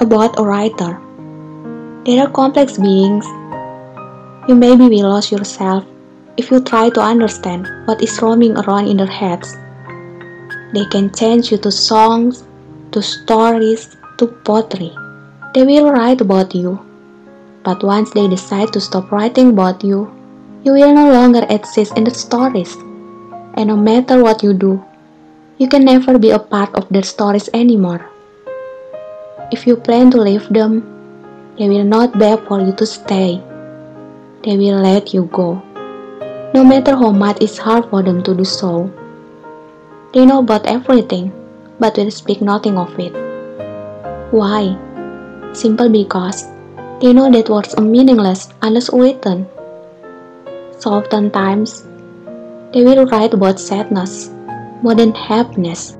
about a writer. They are complex beings. You maybe will lose yourself if you try to understand what is roaming around in their heads. They can change you to songs, to stories, to poetry. They will write about you. But once they decide to stop writing about you, you will no longer exist in the stories. And no matter what you do, you can never be a part of their stories anymore. If you plan to leave them, they will not beg for you to stay. They will let you go, no matter how much it's hard for them to do so. They know about everything, but will speak nothing of it. Why? Simple because they know that words are meaningless unless written. So oftentimes, they will write about sadness more than happiness.